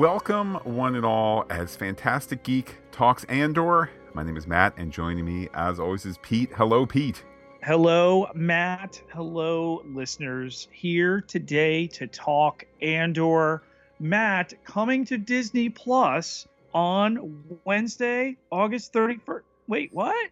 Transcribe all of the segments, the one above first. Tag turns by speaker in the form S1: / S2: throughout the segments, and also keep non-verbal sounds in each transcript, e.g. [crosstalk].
S1: Welcome, one and all, as Phantastic Geek talks Andor. My name is Matt, and joining me, as always, is Pete. Hello, Pete.
S2: Hello, Matt. Hello, listeners. Here today to talk Andor. Matt coming to Disney Plus on Wednesday, August 31st. Wait, what?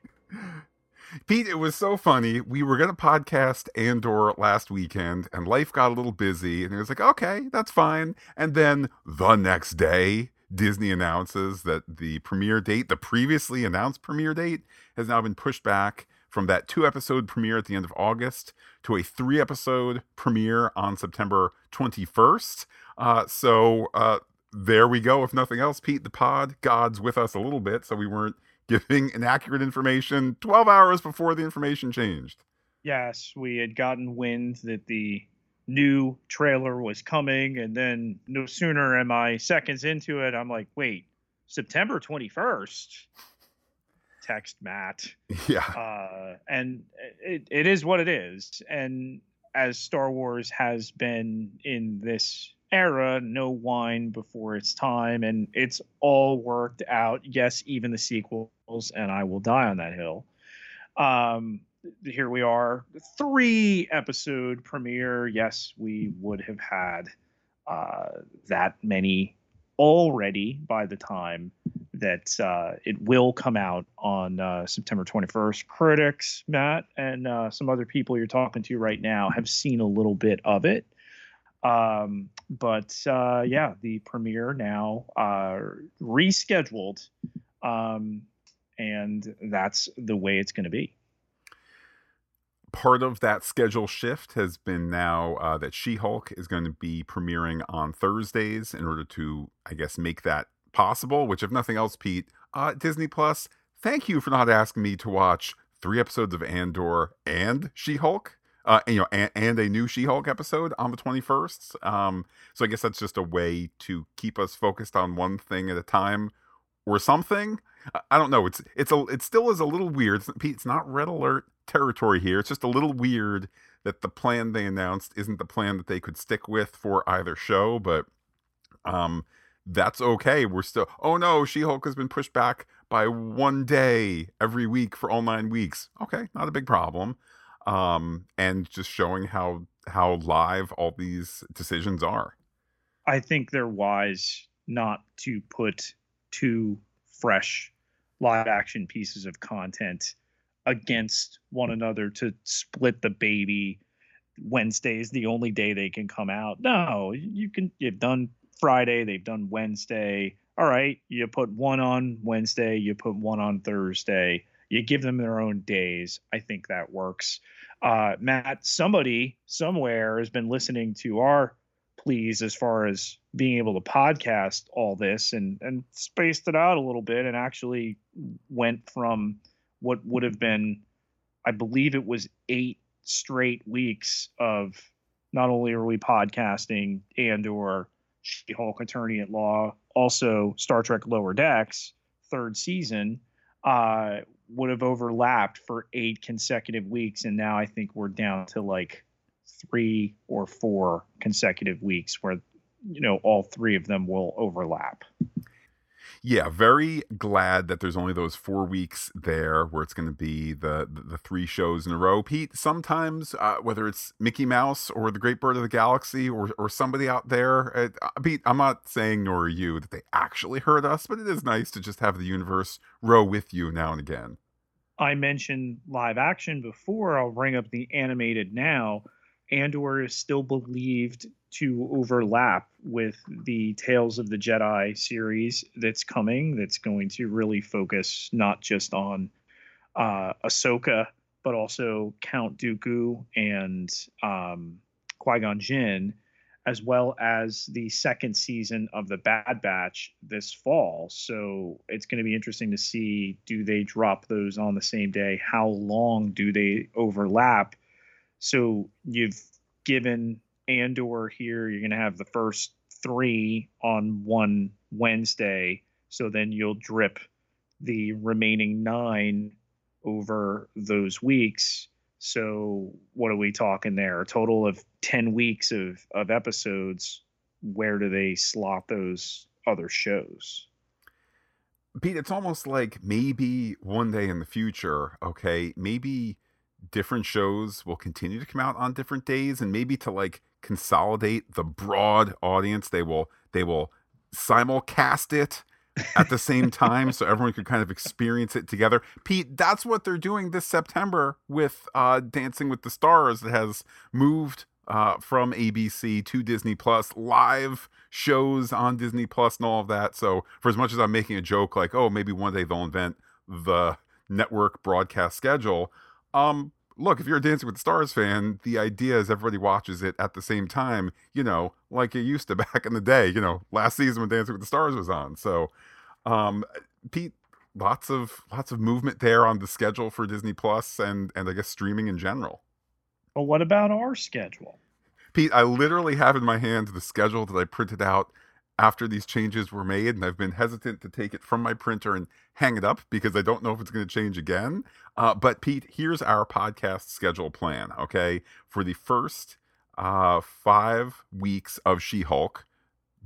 S1: Pete, it was so funny. We were going to podcast Andor last weekend, and life got a little busy, and it was like, okay, that's fine. And then the next day, Disney announces that the premiere date, the previously announced premiere date, has now been pushed back from that two episode premiere at the end of August to a three episode premiere on September 21st. Uh, so uh, there we go. If nothing else, Pete, the pod, God's with us a little bit, so we weren't giving inaccurate information 12 hours before the information changed.
S2: Yes, we had gotten wind that the new trailer was coming, and then no sooner am I seconds into it, I'm like, wait, September 21st? Text Matt. [laughs]
S1: Yeah.
S2: Uh, and it, it is what it is. And as Star Wars has been in this era, no wine before its time, and it's all worked out. Yes, even the sequels, and I will die on that hill. Um, here we are, three episode premiere. Yes, we would have had uh, that many already by the time that uh, it will come out on uh, September 21st. Critics, Matt, and uh, some other people you're talking to right now have seen a little bit of it. Um, but uh, yeah, the premiere now uh, rescheduled, um, and that's the way it's going to be.
S1: Part of that schedule shift has been now uh, that She Hulk is going to be premiering on Thursdays in order to, I guess, make that possible. Which, if nothing else, Pete, uh, Disney Plus, thank you for not asking me to watch three episodes of Andor and She Hulk uh, you know, and, and a new She-Hulk episode on the 21st. Um, so I guess that's just a way to keep us focused on one thing at a time or something. I, I don't know. It's it's a it still is a little weird. It's, it's not red alert territory here. It's just a little weird that the plan they announced isn't the plan that they could stick with for either show, but um that's okay. We're still oh no, She-Hulk has been pushed back by one day every week for all nine weeks. Okay, not a big problem um, and just showing how how live all these decisions are.
S2: I think they're wise not to put two fresh live action pieces of content against one another to split the baby. Wednesday is the only day they can come out. No, you can. You've done Friday. They've done Wednesday. All right, you put one on Wednesday. You put one on Thursday. You give them their own days. I think that works uh, Matt, somebody somewhere has been listening to our pleas as far as being able to podcast all this and and spaced it out a little bit and actually went from what would have been, I believe it was eight straight weeks of not only are we podcasting Andor She-Hulk Attorney at Law, also Star Trek Lower Decks third season. Uh, would have overlapped for eight consecutive weeks, and now I think we're down to like three or four consecutive weeks where you know all three of them will overlap.
S1: Yeah, very glad that there's only those four weeks there where it's going to be the, the, the three shows in a row. Pete, sometimes uh, whether it's Mickey Mouse or the Great Bird of the Galaxy or or somebody out there, uh, Pete, I'm not saying nor are you that they actually heard us, but it is nice to just have the universe row with you now and again.
S2: I mentioned live action before. I'll bring up the animated now. Andor is still believed to overlap with the Tales of the Jedi series that's coming, that's going to really focus not just on uh, Ahsoka, but also Count Dooku and um, Qui Gon Jinn, as well as the second season of The Bad Batch this fall. So it's going to be interesting to see do they drop those on the same day? How long do they overlap? So you've given Andor here, you're going to have the first three on one Wednesday. So then you'll drip the remaining nine over those weeks. So what are we talking there? A total of 10 weeks of, of episodes. Where do they slot those other shows.
S1: Pete, it's almost like maybe one day in the future, okay, maybe different shows will continue to come out on different days and maybe to like consolidate the broad audience, they will they will simulcast it at the same time so everyone could kind of experience it together. Pete, that's what they're doing this September with uh, Dancing with the Stars that has moved uh, from ABC to Disney Plus, live shows on Disney Plus and all of that. So, for as much as I'm making a joke like, oh, maybe one day they'll invent the network broadcast schedule, um, look, if you're a Dancing with the Stars fan, the idea is everybody watches it at the same time, you know, like it used to [laughs] back in the day, you know, last season when Dancing with the Stars was on. So, um, Pete, lots of lots of movement there on the schedule for Disney Plus and and I guess streaming in general.
S2: But what about our schedule?
S1: Pete, I literally have in my hand the schedule that I printed out after these changes were made, and I've been hesitant to take it from my printer and hang it up because I don't know if it's going to change again. Uh, but Pete, here's our podcast schedule plan. Okay, for the first uh, five weeks of She-Hulk,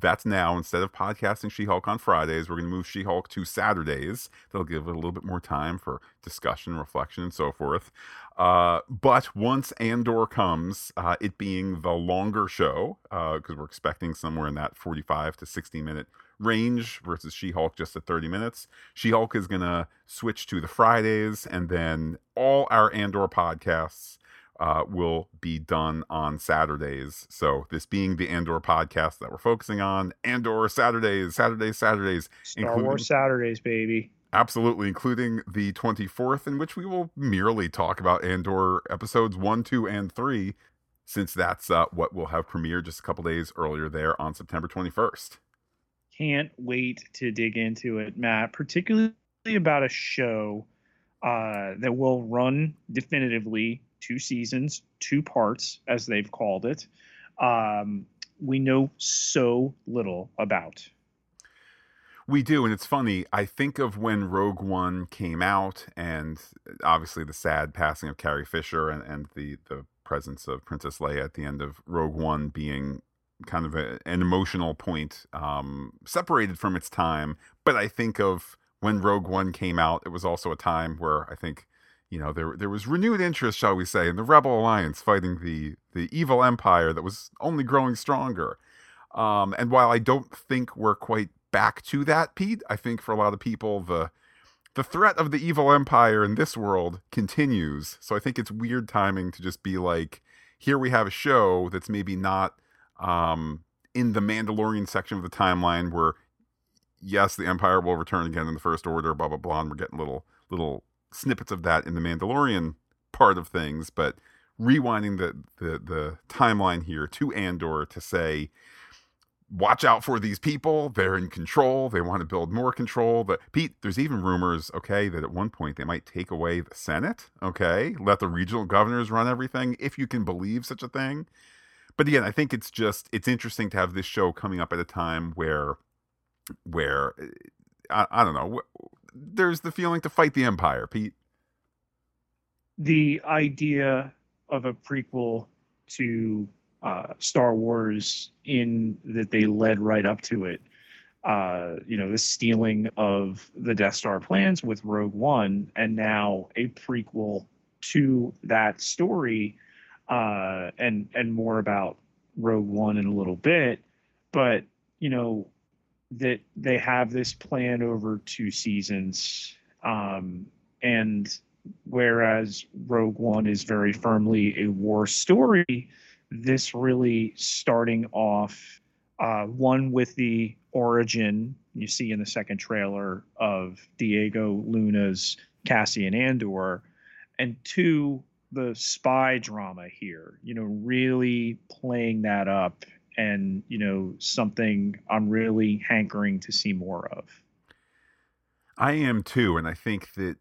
S1: that's now instead of podcasting She-Hulk on Fridays, we're going to move She-Hulk to Saturdays. That'll give it a little bit more time for discussion, reflection, and so forth. Uh, but once Andor comes, uh, it being the longer show, because uh, we're expecting somewhere in that 45 to 60 minute range versus She Hulk just at 30 minutes, She Hulk is going to switch to the Fridays, and then all our Andor podcasts uh, will be done on Saturdays. So, this being the Andor podcast that we're focusing on, Andor Saturdays, Saturdays, Saturdays.
S2: Star Wars Saturdays, baby.
S1: Absolutely, including the 24th, in which we will merely talk about Andor episodes 1, 2, and 3, since that's uh, what will have premiered just a couple days earlier there on September 21st.
S2: Can't wait to dig into it, Matt, particularly about a show uh, that will run definitively two seasons, two parts, as they've called it. Um, we know so little about.
S1: We do, and it's funny. I think of when Rogue One came out, and obviously the sad passing of Carrie Fisher, and, and the the presence of Princess Leia at the end of Rogue One being kind of a, an emotional point, um, separated from its time. But I think of when Rogue One came out, it was also a time where I think you know there there was renewed interest, shall we say, in the Rebel Alliance fighting the the evil Empire that was only growing stronger. Um, and while I don't think we're quite back to that, Pete. I think for a lot of people, the the threat of the evil empire in this world continues. So I think it's weird timing to just be like, here we have a show that's maybe not um, in the Mandalorian section of the timeline where, yes, the Empire will return again in the First Order, blah blah blah, and we're getting little little snippets of that in the Mandalorian part of things, but rewinding the the the timeline here to Andor to say watch out for these people. They're in control. They want to build more control. But Pete, there's even rumors, okay, that at one point they might take away the Senate, okay? Let the regional governors run everything, if you can believe such a thing. But again, I think it's just it's interesting to have this show coming up at a time where where I, I don't know, there's the feeling to fight the empire, Pete.
S2: The idea of a prequel to uh, Star Wars in that they led right up to it. Uh, you know, the stealing of the Death Star plans with Rogue One, and now a prequel to that story, uh, and and more about Rogue One in a little bit. But you know that they have this plan over two seasons, um, and whereas Rogue One is very firmly a war story this really starting off uh, one with the origin you see in the second trailer of Diego Luna's Cassian Andor, and two the spy drama here. You know, really playing that up, and you know something I'm really hankering to see more of.
S1: I am too, and I think that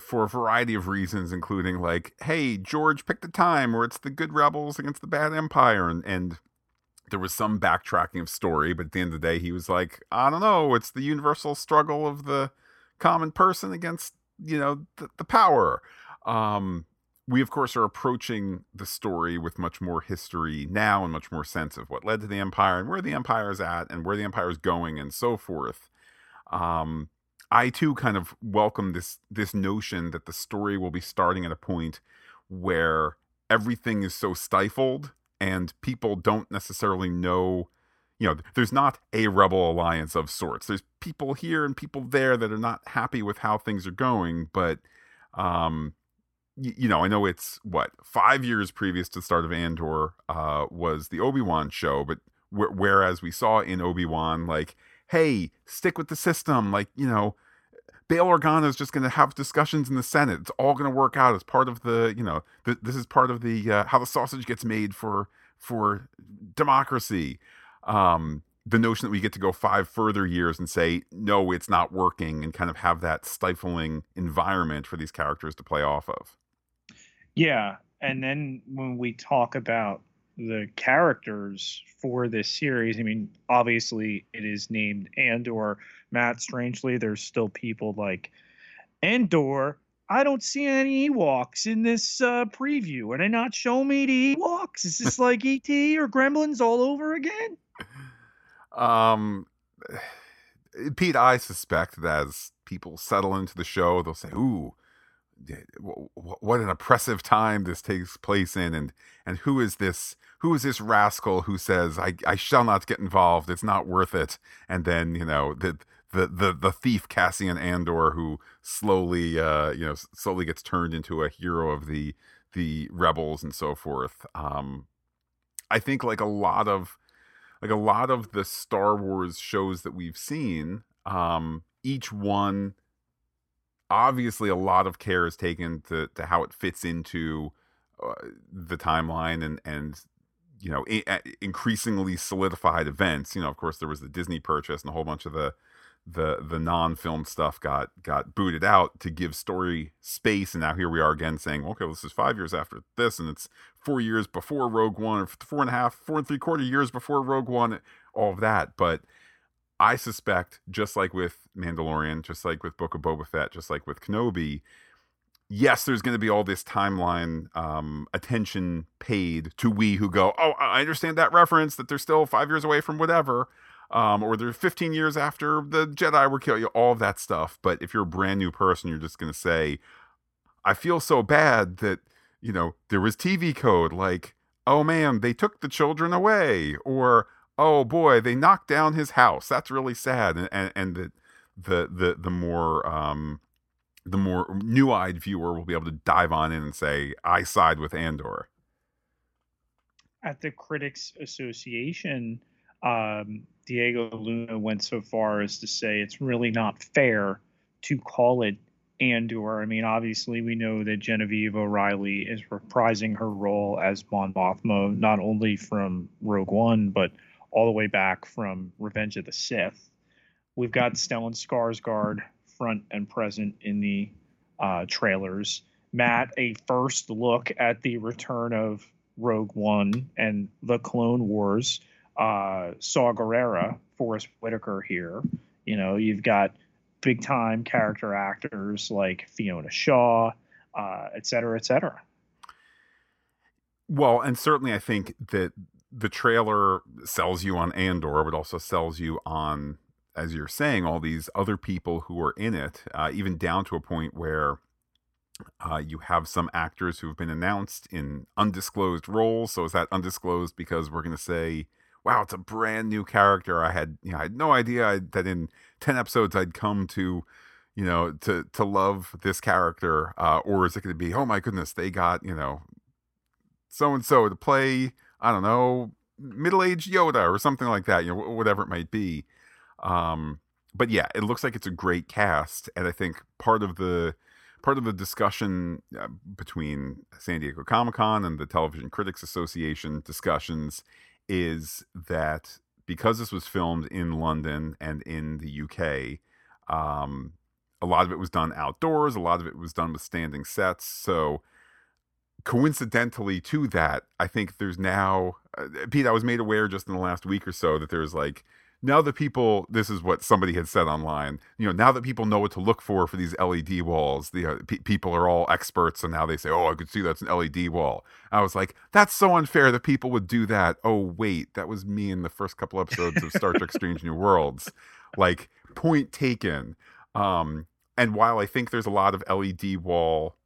S1: for a variety of reasons, including like, hey, George picked the time, or it's the good rebels against the bad empire, and and there was some backtracking of story, but at the end of the day, he was like, I don't know, it's the universal struggle of the common person against you know the, the power. Um, we of course are approaching the story with much more history now and much more sense of what led to the empire and where the empire is at and where the empire is going and so forth. Um, i too kind of welcome this this notion that the story will be starting at a point where everything is so stifled and people don't necessarily know you know there's not a rebel alliance of sorts. There's people here and people there that are not happy with how things are going but um you, know i know it's what five years previous to the start of andor uh was the obi-wan show but wh- whereas we saw in obi-wan like hey stick with the system like you know Bail Organa is just going to have discussions in the Senate. It's all going to work out as part of the, you know, th- this is part of the uh, how the sausage gets made for for democracy. Um, the notion that we get to go five further years and say no, it's not working, and kind of have that stifling environment for these characters to play off of.
S2: Yeah, and then when we talk about the characters for this series, I mean, obviously it is named Andor. Matt, strangely, there's still people like Andor I don't see any Ewoks in this uh, preview. Are they not showing me the Ewoks? Is this like ET or Gremlins all over again?
S1: Um, [sighs] Pete, I suspect that as people settle into the show, they'll say, "Ooh, what an oppressive time this takes place in," and and who is this? Who is this rascal who says, "I I shall not get involved. It's not worth it," and then you know that the the the thief Cassian Andor who slowly uh you know slowly gets turned into a hero of the the rebels and so forth. Um I think like a lot of like a lot of the Star Wars shows that we've seen, um each one obviously a lot of care is taken to to how it fits into uh, the timeline and and you know increasingly solidified events. You know of course there was the disney purchase and a whole bunch of the the the non-film stuff got got booted out to give story space. And now here we are again saying okay well, this is five years after this and it's four years before rogue one or four and a half four and three quarter years before rogue one all of that. But i suspect just like with mandalorian just like with book of boba fett just like with kenobi yes there's going to be all this timeline um, attention paid to we who go oh i understand that reference that they're still five years away from whatever um, or they're 15 years after the Jedi were killed, you know, all of that stuff. But if you're a brand new person, you're just going to say, I feel so bad that, you know, there was TV code like, oh man, they took the children away, or oh boy, they knocked down his house. That's really sad. And, and, and the, the, the, the more, um, the more new-eyed viewer will be able to dive on in and say, I side with Andor.
S2: At the Critics Association, um, Diego Luna went so far as to say it's really not fair to call it Andor. I mean, obviously, we know that Genevieve O'Reilly is reprising her role as Mon Mothma, not only from Rogue One, but all the way back from Revenge of the Sith. We've got Stellan Skarsgård front and present in the uh, trailers. Matt, a first look at the return of Rogue One and the Clone Wars uh, Saw Gerrera, Forest Whitaker here. You know, you've got big time character actors like Fiona Shaw, uh, et cetera, et cetera.
S1: Well, and certainly I think that the trailer sells you on Andor, but also sells you on, as you're saying, all these other people who are in it, uh, even down to a point where uh, you have some actors who've been announced in undisclosed roles. So is that undisclosed because we're going to say wow, it's a brand new character. I had you know I had no idea I, that in ten episodes I'd come to you know to to love this character, uh, or is it going to be oh my goodness they got you know so and so to play I don't know middle aged Yoda or something like that, you know whatever it might be. Um, but yeah, it looks like it's a great cast, and I think part of the part of the discussion uh, between San Diego Comic Con and the Television Critics Association discussions is that because this was filmed in London and in the UK, um, a lot of it was done outdoors, a lot of it was done with standing sets. So, coincidentally to that, I think there's now, uh, Pete, I was made aware just in the last week or so that there's like now that people this is what somebody had said online you know now that people know what to look for for these led walls the uh, pe- people are all experts and now they say oh i could see that's an led wall. I was like that's so unfair that people would do that. Oh wait that was me in the first couple episodes of star trek strange new worlds. Like point taken. Um and while i think there's a lot of led wall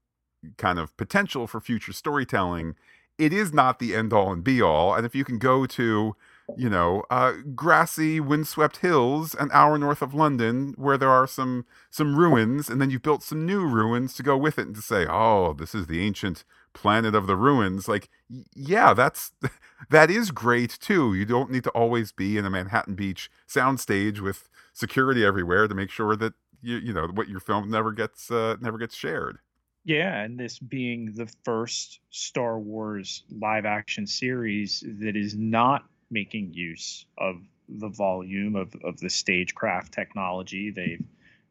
S1: kind of potential for future storytelling it is not the end all and be all and if you can go to you know, uh, grassy, windswept hills an hour north of London, where there are some some ruins, and then you've built some new ruins to go with it, and to say, oh, this is the ancient planet of the ruins. Like, yeah, that's [laughs] that is great too. You don't need to always be in a Manhattan Beach soundstage with security everywhere to make sure that you you know what your film never gets uh, never gets shared.
S2: Yeah, and this being the first Star Wars live action series that is not making use of the volume of, of the stagecraft technology. They've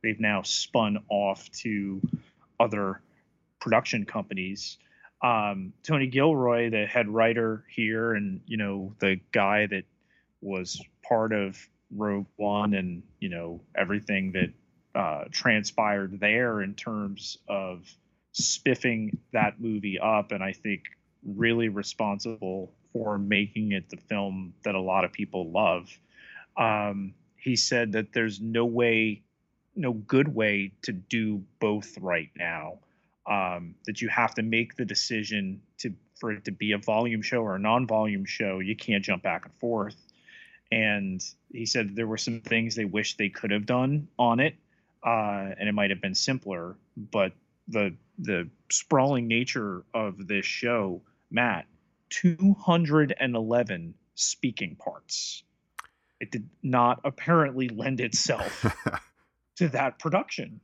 S2: they've now spun off to other production companies. Um, Tony Gilroy, the head writer here, and you know the guy that was part of Rogue One, and you know everything that uh, transpired there in terms of spiffing that movie up, and I think really responsible for making it the film that a lot of people love. Um, he said that there's no way, no good way to do both right now. Um, that you have to make the decision to for it to be a volume show or a non-volume show. You can't jump back and forth. And he said there were some things they wish they could have done on it, uh, and it might have been simpler. But the the sprawling nature of this show, Matt, 211 speaking parts. It did not apparently lend itself [laughs] to that production.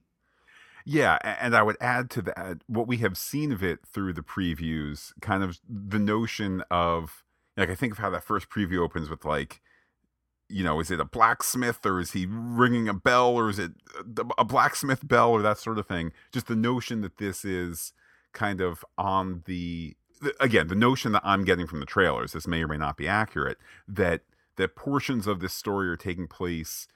S1: Yeah, and I would add to that what we have seen of it through the previews, kind of the notion of like I think of how that first preview opens with like you know, is it a blacksmith or is he ringing a bell or is it a blacksmith bell or that sort of thing? Just the notion that this is kind of on the again, the notion that I'm getting from the trailers, this may or may not be accurate, that that portions of this story are taking place,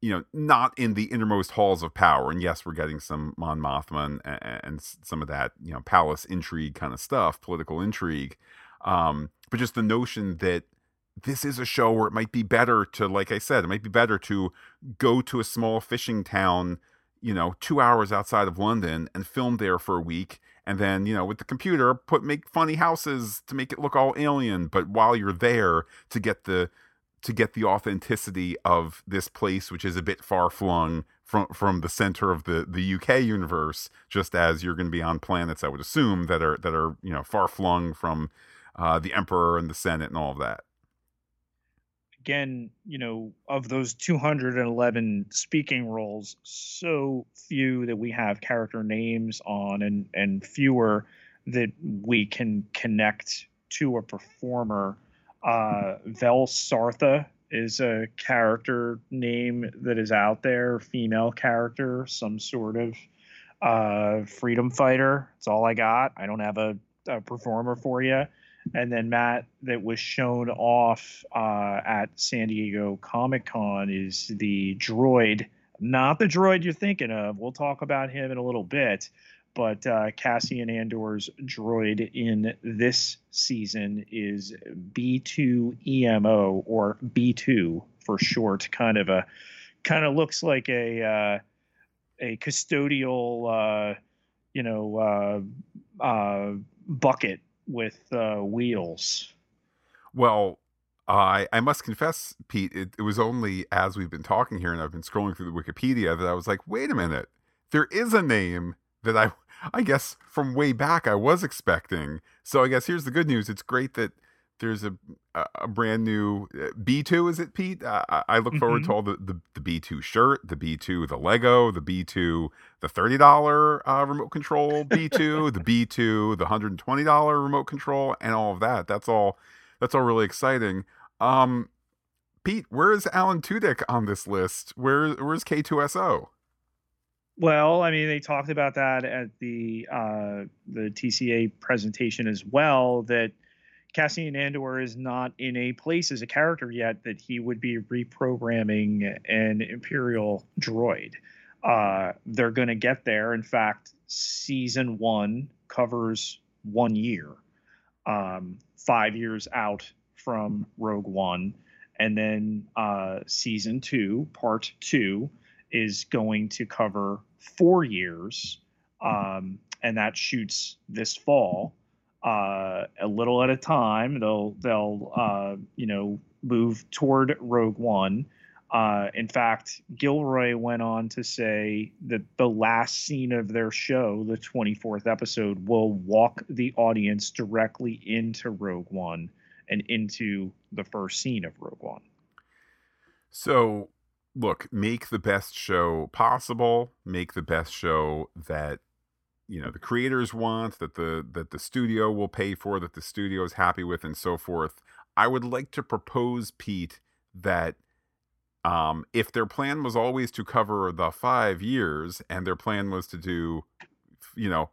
S1: you know, not in the innermost halls of power. And yes, we're getting some Mon Mothma and, and some of that, you know, palace intrigue kind of stuff, political intrigue. Um, but just the notion that this is a show where it might be better to, like I said, it might be better to go to a small fishing town, you know, two hours outside of London and film there for a week and then you know with the computer put make funny houses to make it look all alien but while you're there to get the to get the authenticity of this place which is a bit far flung from from the center of the the UK universe just as you're going to be on planets I would assume that are that are you know far flung from uh, the emperor and the senate and all of that
S2: again, you know, of those 211 speaking roles, so few that we have character names on and and fewer that we can connect to a performer. Uh, Vel Sartha is a character name that is out there, female character, some sort of uh, freedom fighter. That's all I got. I don't have a, a performer for you and then Matt that was shown off uh, at San Diego Comic Con is the droid, not the droid you're thinking of. We'll talk about him in a little bit, but uh, Cassian Andor's droid in this season is B2EMO or B2 for short. Kind of a kind of looks like a uh, a custodial, uh, you know, uh, uh, bucket with uh, wheels.
S1: Well, I I must confess, Pete, it, it was only as we've been talking here and I've been scrolling through the Wikipedia that I was like, wait a minute, there is a name that I [laughs] I guess from way back I was expecting. So I guess here's the good news. It's great that there's a a brand new uh, B2 is it Pete? Uh, I look forward mm-hmm. to all the, the, the B2 shirt, the B2 the Lego, the B2 the $30 uh, remote control B2, [laughs] the B2 the $120 remote control and all of that. That's all that's all really exciting. Um Pete, where is Alan Tudyk on this list? Where where's K2SO?
S2: Well, I mean, they talked about that at the uh, the TCA presentation as well. That Cassian Andor is not in a place as a character yet that he would be reprogramming an Imperial droid. Uh, they're going to get there. In fact, season one covers one year, um, five years out from Rogue One. And then uh, season two, part two, is going to cover four years. Um, and that shoots this fall uh, a little at a time. They'll they'll uh, you know move toward Rogue One. Uh, in fact, Gilroy went on to say that the last scene of their show, the 24th episode, will walk the audience directly into Rogue One and into the first scene of Rogue One.
S1: So, look, make the best show possible, make the best show that you know the creators want that the that the studio will pay for that the studio is happy with and so forth. I would like to propose pete that um, if their plan was always to cover the five years and their plan was to do you know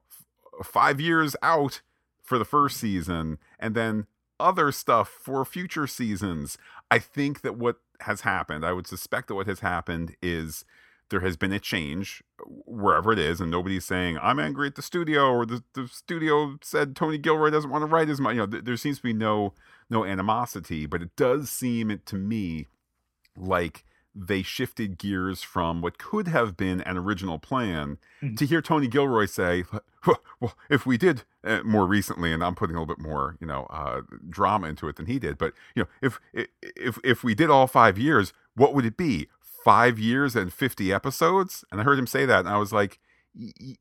S1: f- five years out for the first season and then other stuff for future seasons i think that what has happened i would suspect that what has happened is there has been a change wherever it is, and nobody's saying I'm angry at the studio or the, the studio said Tony Gilroy doesn't want to write as much. You know, th- there seems to be no no animosity, but it does seem to me like they shifted gears from what could have been an original plan mm-hmm. to hear Tony Gilroy say, "Well, if we did uh, more recently, and I'm putting a little bit more, you know, uh, drama into it than he did, but you know, if if if we did all five years, what would it be? Five years and 50 episodes? And I heard him say that, and I was like,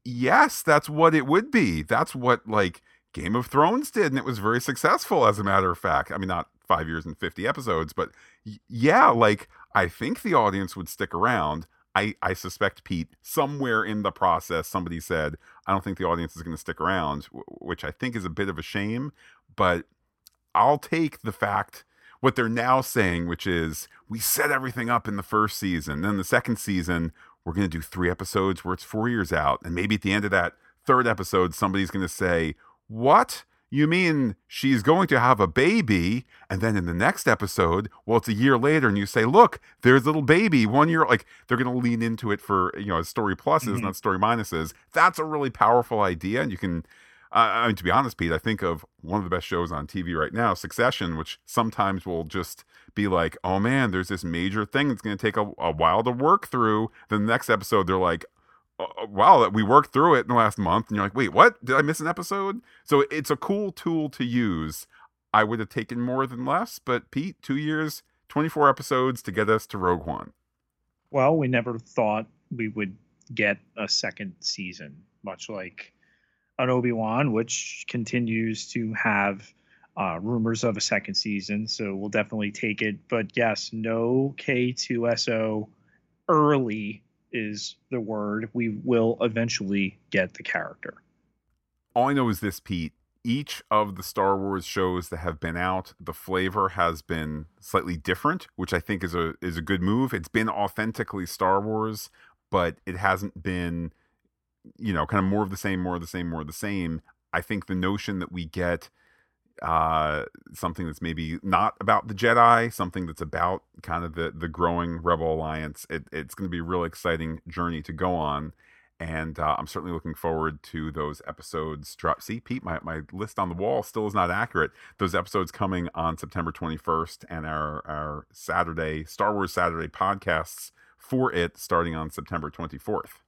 S1: yes, that's what it would be. That's what, like, Game of Thrones did, and it was very successful, as a matter of fact. I mean, not five years and 50 episodes, but yeah, like, I think the audience would stick around. I, I suspect, Pete, somewhere in the process, somebody said, I don't think the audience is going to stick around, which I think is a bit of a shame, but I'll take the fact what they're now saying, which is we set everything up in the first season. Then the second season, we're going to do three episodes where it's four years out. And maybe at the end of that third episode, somebody's going to say, What? You mean she's going to have a baby? And then in the next episode, well, it's a year later, and you say, Look, there's a little baby, one year. Like they're going to lean into it for, you know, story pluses, mm-hmm. not story minuses. That's a really powerful idea. And you can I mean, to be honest, Pete, I think of one of the best shows on TV right now, Succession, which sometimes will just be like, oh man, there's this major thing that's going to take a, a, while to work through. Then the next episode, they're like, oh, oh, wow, we worked through it in the last month. And you're like, wait, what? Did I miss an episode? So it's a cool tool to use. I would have taken more than less, but Pete, two years, 24 episodes to get us to Rogue One.
S2: Well, we never thought we would get a second season, much like on Obi Wan, which continues to have uh, rumors of a second season. So we'll definitely take it. But yes, no K2SO early is the word. We will eventually get the character.
S1: All I know is this, Pete. Each of the Star Wars shows that have been out, the flavor has been slightly different, which I think is a is a good move. It's been authentically Star Wars, but it hasn't been you know, kind of more of the same, more of the same, more of the same. I think the notion that we get uh, something that's maybe not about the Jedi, something that's about kind of the the growing Rebel Alliance, it, it's going to be a really exciting journey to go on. And uh, I'm certainly looking forward to those episodes. Drop. See, Pete, my, my list on the wall still is not accurate. Those episodes coming on September 21st, and our our Saturday Star Wars Saturday podcasts for it starting on September 24th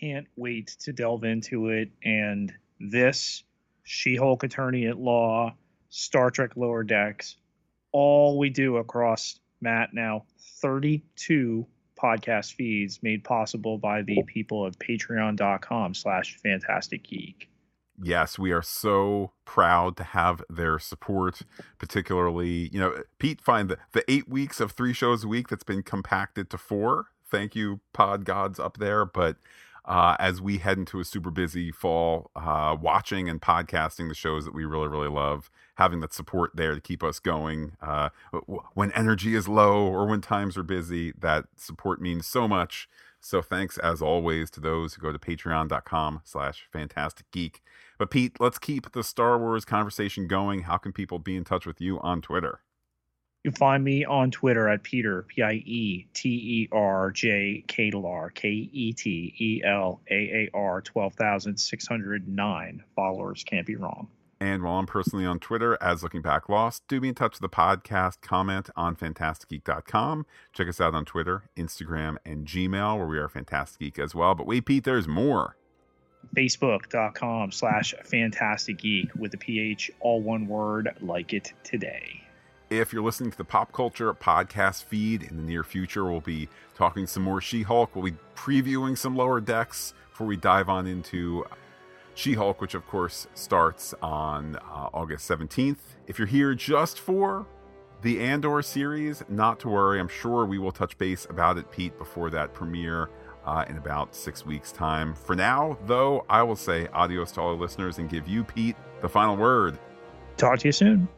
S2: can't wait to delve into it. And this, She Hulk Attorney at Law, Star Trek Lower Decks, all we do across Matt now 32 podcast feeds made possible by the people of patreon.com slash phantastic geek.
S1: Yes we are so proud to have their support particularly you know pete find the, the eight weeks of three shows a week that's been compacted to four. Thank you pod gods up there. But uh, as we head into a super busy fall, uh, watching and podcasting the shows that we really, really love, having that support there to keep us going. Uh, when energy is low or when times are busy, that support means so much. So thanks as always to those who go to patreon.com slash phantastic geek. But Pete, let's keep the Star Wars conversation going. How can people be in touch with you on Twitter?
S2: You can find me on Twitter at Peter, P I E T E R J K K E T E L A A R 12,609. Followers can't be wrong.
S1: And while I'm personally on Twitter as Looking Back Lost, do be in touch with the podcast, comment on phantasticgeek.com. Check us out on Twitter, Instagram, and Gmail, where we are Phantastic Geek as well. But wait, Pete, there's more.
S2: Facebook.com slash Phantastic Geek with the PH, all one word, like it today.
S1: If you're listening to the Pop Culture podcast feed in the near future, we'll be talking some more She Hulk. We'll be previewing some lower decks before we dive on into She Hulk, which of course starts on uh, August 17th. If you're here just for the Andor series, not to worry. I'm sure we will touch base about it, Pete, before that premiere uh, in about six weeks' time. For now, though, I will say adios to all our listeners and give you, Pete, the final word.
S2: Talk to you soon.